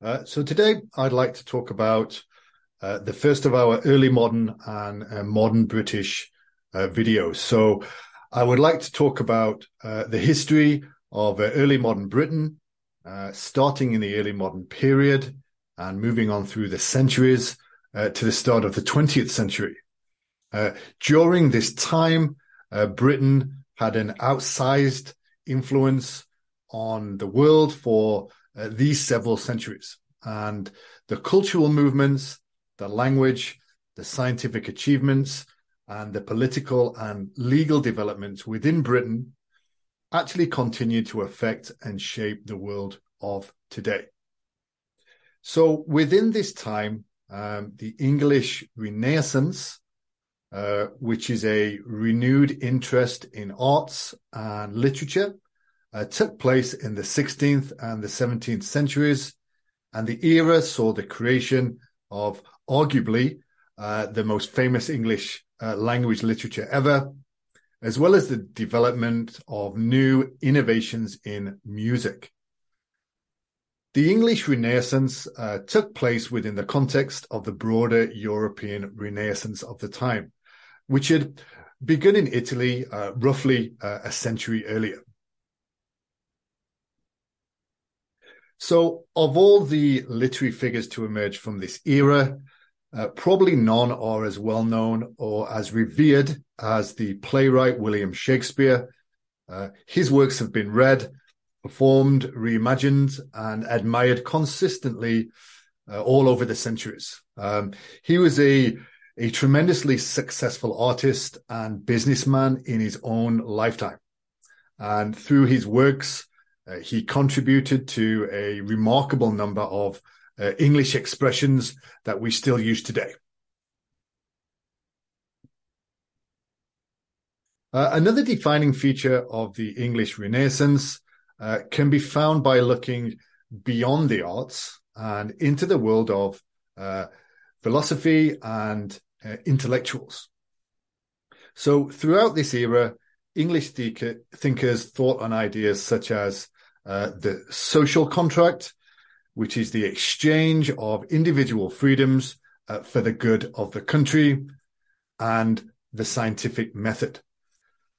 Uh, so today I'd like to talk about uh, the first of our early modern and uh, modern British uh, videos. So I would like to talk about uh, the history of uh, early modern Britain, starting in the early modern period and moving on through the centuries to the start of the 20th century. during this time, Britain had an outsized influence on the world for uh, these several centuries. And the cultural movements, the language, the scientific achievements, and the political and legal developments within Britain actually continue to affect and shape the world of today. So within this time, um, the English Renaissance, uh, which is a renewed interest in arts and literature, uh, took place in the 16th and the 17th centuries, and the era saw the creation of arguably uh, the most famous English uh, language literature ever, as well as the development of new innovations in music. The English Renaissance uh, took place within the context of the broader European Renaissance of the time, which had begun in Italy uh, roughly uh, a century earlier. So, of all the literary figures to emerge from this era, uh, probably none are as well known or as revered as the playwright William Shakespeare. Uh, his works have been read, performed, reimagined, and admired consistently uh, all over the centuries. Um, he was a a tremendously successful artist and businessman in his own lifetime. And through his works, uh, he contributed to a remarkable number of uh, English expressions that we still use today. Uh, another defining feature of the English Renaissance uh, can be found by looking beyond the arts and into the world of uh, philosophy and intellectuals. So throughout this era, English thinkers thought on ideas such as uh, the social contract, which is the exchange of individual freedoms uh, for the good of the country, and the scientific method.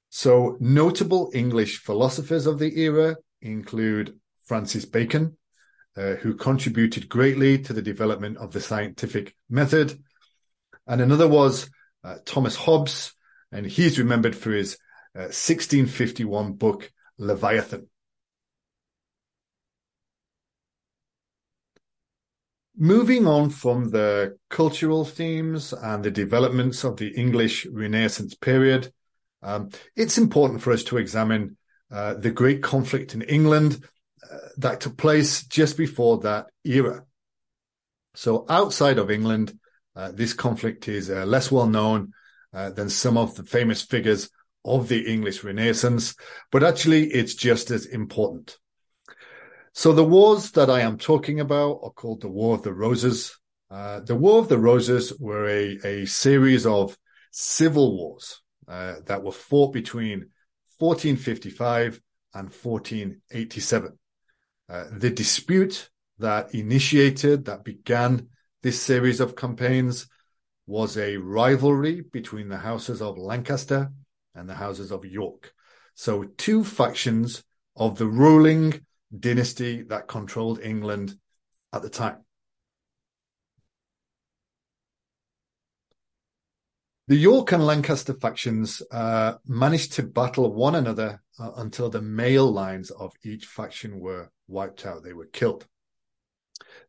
So notable English philosophers of the era include Francis Bacon, uh, who contributed greatly to the development of the scientific method. And another was uh, Thomas Hobbes, and he's remembered for his 1651 uh, book, Leviathan. Moving on from the cultural themes and the developments of the English Renaissance period, um, it's important for us to examine uh, the great conflict in England uh, that took place just before that era. So outside of England, uh, this conflict is uh, less well known uh, than some of the famous figures of the English Renaissance, but actually it's just as important. So the wars that I am talking about are called the War of the Roses. Uh, the War of the Roses were a, a series of civil wars uh, that were fought between 1455 and 1487. Uh, the dispute that initiated, that began this series of campaigns was a rivalry between the houses of Lancaster and the houses of York. So two factions of the ruling dynasty that controlled England at the time. The York and Lancaster factions uh, managed to battle one another uh, until the male lines of each faction were wiped out. They were killed.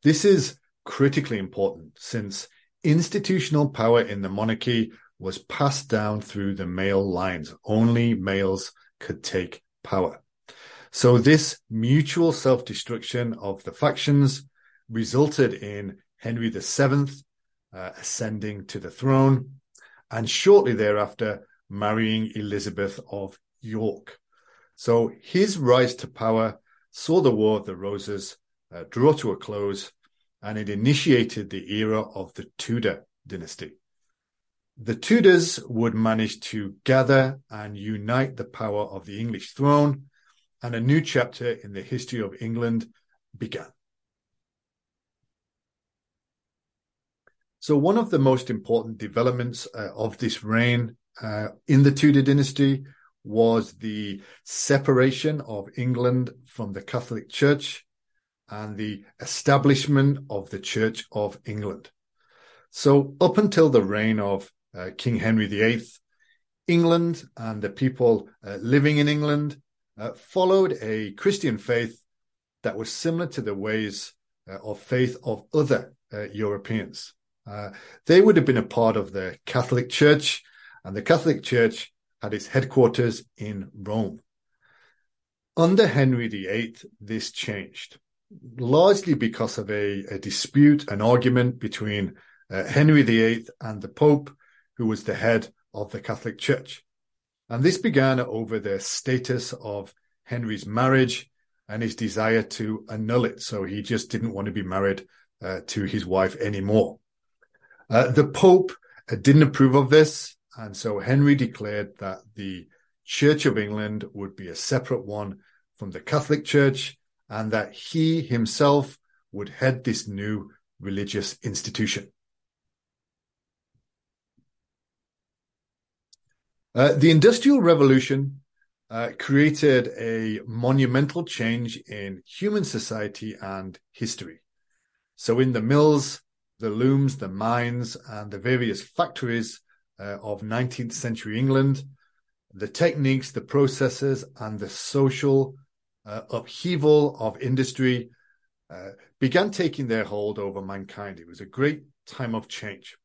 This is critically important since institutional power in the monarchy was passed down through the male lines. Only males could take power. So this mutual self-destruction of the factions resulted in Henry VII uh, ascending to the throne and shortly thereafter marrying Elizabeth of York. So his rise to power saw the War of the Roses uh, draw to a close and it initiated the era of the Tudor dynasty. The Tudors would manage to gather and unite the power of the English throne and a new chapter in the history of England began. So one of the most important developments uh, of this reign uh, in the Tudor dynasty was the separation of England from the Catholic Church and the establishment of the Church of England. So up until the reign of uh, King Henry VIII, England and the people uh, living in England uh, followed a Christian faith that was similar to the ways uh, of faith of other uh, Europeans. Uh, they would have been a part of the Catholic Church, and the Catholic Church had its headquarters in Rome. Under Henry VIII, this changed, largely because of a, a dispute, an argument between uh, Henry VIII and the Pope, who was the head of the Catholic Church. And this began over the status of Henry's marriage and his desire to annul it. So he just didn't want to be married uh, to his wife anymore. Uh, the Pope uh, didn't approve of this. And so Henry declared that the Church of England would be a separate one from the Catholic Church and that he himself would head this new religious institution. Uh, the Industrial Revolution uh, created a monumental change in human society and history. So, in the mills, the looms, the mines, and the various factories uh, of 19th century England, the techniques, the processes, and the social uh, upheaval of industry uh, began taking their hold over mankind. It was a great time of change.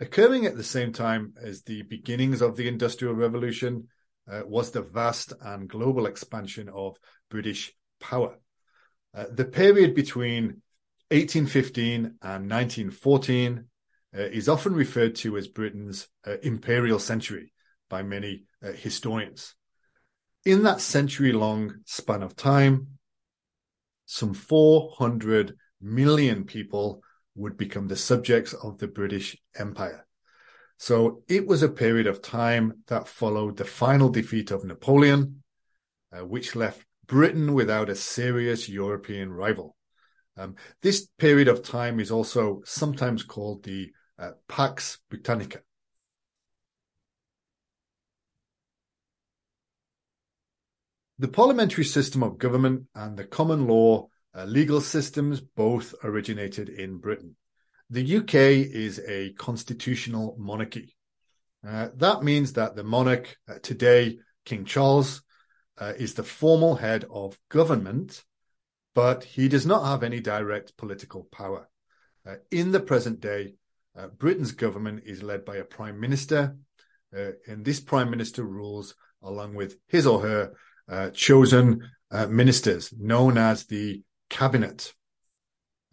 Occurring at the same time as the beginnings of the Industrial Revolution uh, was the vast and global expansion of British power. Uh, the period between 1815 and 1914 uh, is often referred to as Britain's uh, imperial century by many uh, historians. In that century long span of time, some 400 million people would become the subjects of the British Empire. So it was a period of time that followed the final defeat of Napoleon, uh, which left Britain without a serious European rival. Um, this period of time is also sometimes called the uh, Pax Britannica. The parliamentary system of government and the common law uh, legal systems both originated in Britain. The UK is a constitutional monarchy. Uh, that means that the monarch uh, today, King Charles, uh, is the formal head of government, but he does not have any direct political power. Uh, in the present day, uh, Britain's government is led by a prime minister, and this prime minister rules along with his or her chosen ministers, known as the cabinet.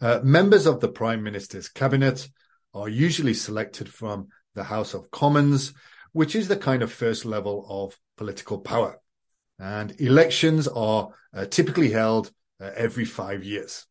Uh, members of the Prime Minister's cabinet are usually selected from the House of Commons, which is the kind of first level of political power. And elections are uh, typically held uh, every five years.